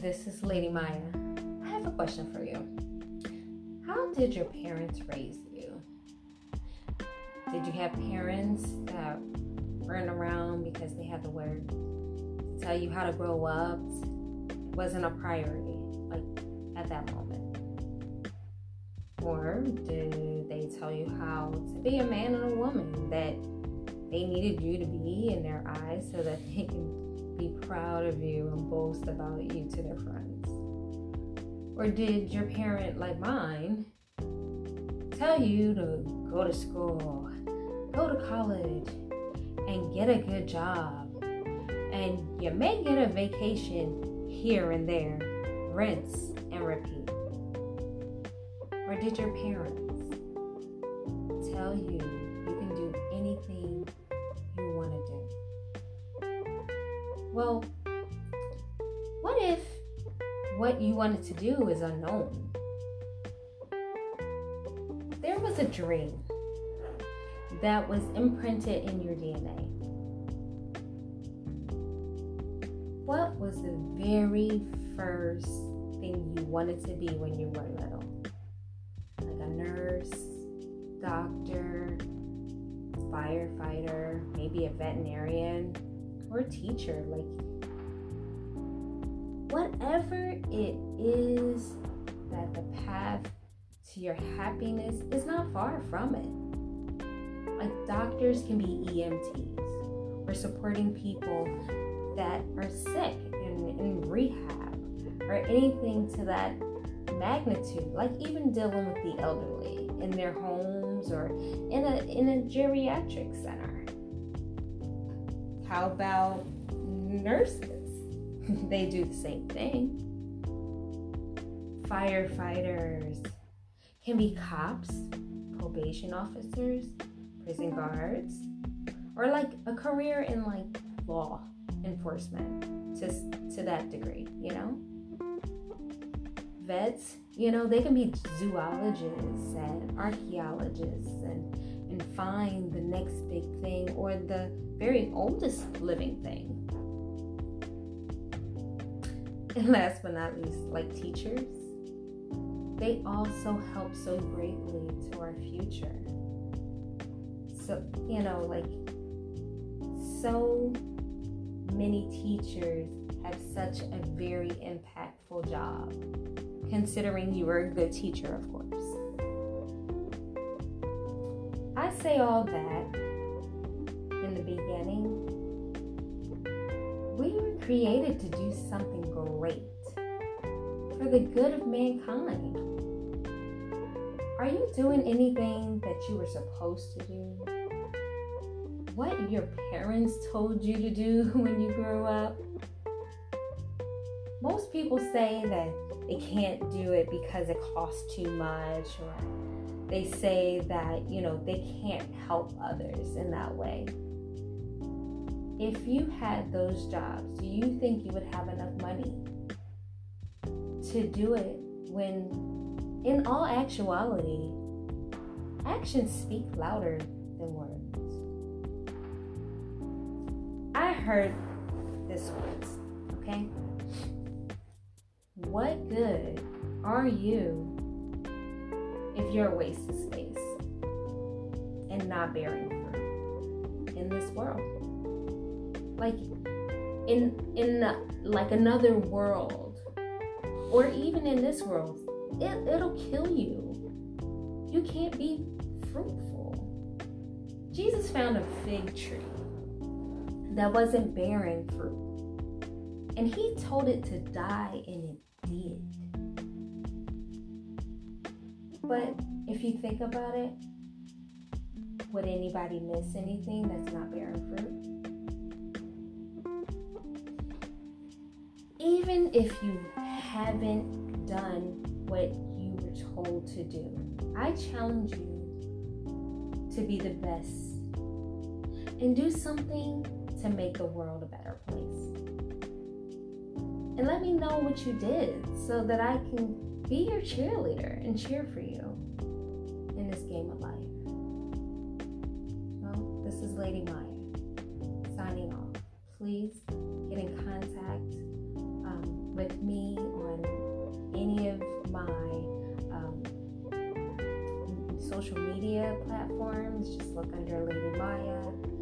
this is Lady Maya. I have a question for you. How did your parents raise you? Did you have parents that weren't around because they had to work to tell you how to grow up? It wasn't a priority, like at that moment. Or did they tell you how to be a man and a woman that they needed you to be in their eyes so that they can be proud of you and boast about you to their friends? Or did your parent, like mine, tell you to go to school, go to college, and get a good job? And you may get a vacation here and there, rinse and repeat. Or did your parents tell you you can do anything Well, what if what you wanted to do is unknown? There was a dream that was imprinted in your DNA. What was the very first thing you wanted to be when you were little? Like a nurse, doctor, firefighter, maybe a veterinarian, or teacher. Like, whatever it is that the path to your happiness is not far from it. Like, doctors can be EMTs or supporting people that are sick in rehab or anything to that magnitude, like even dealing with the elderly in their homes or in a in a geriatric center. How about nurses? they do the same thing. Firefighters can be cops, probation officers, prison guards, or like a career in like law enforcement to to that degree, you know? Vets, you know, they can be zoologists and archaeologists and and find the next big thing or the very oldest living thing. And last but not least, like teachers, they also help so greatly to our future. So, you know, like so many teachers have such a very impactful job, considering you were a good teacher, of course. I say all that in the beginning. We were created to do something great for the good of mankind. Are you doing anything that you were supposed to do? What your parents told you to do when you grew up? Most people say that they can't do it because it costs too much, or they say that, you know, they can't help others in that way. If you had those jobs, do you think you would have enough money to do it when, in all actuality, actions speak louder than words? I heard this once, okay? What good are you if you're a waste of space and not bearing fruit in this world? Like in in uh, like another world, or even in this world, it, it'll kill you. You can't be fruitful. Jesus found a fig tree that wasn't bearing fruit. And he told it to die, and it did. But if you think about it, would anybody miss anything that's not bearing fruit? Even if you haven't done what you were told to do, I challenge you to be the best and do something to make the world a better place and let me know what you did so that I can be your cheerleader and cheer for you in this game of life. Well, this is Lady Maya signing off. Please get in contact um, with me on any of my um, social media platforms. Just look under Lady Maya.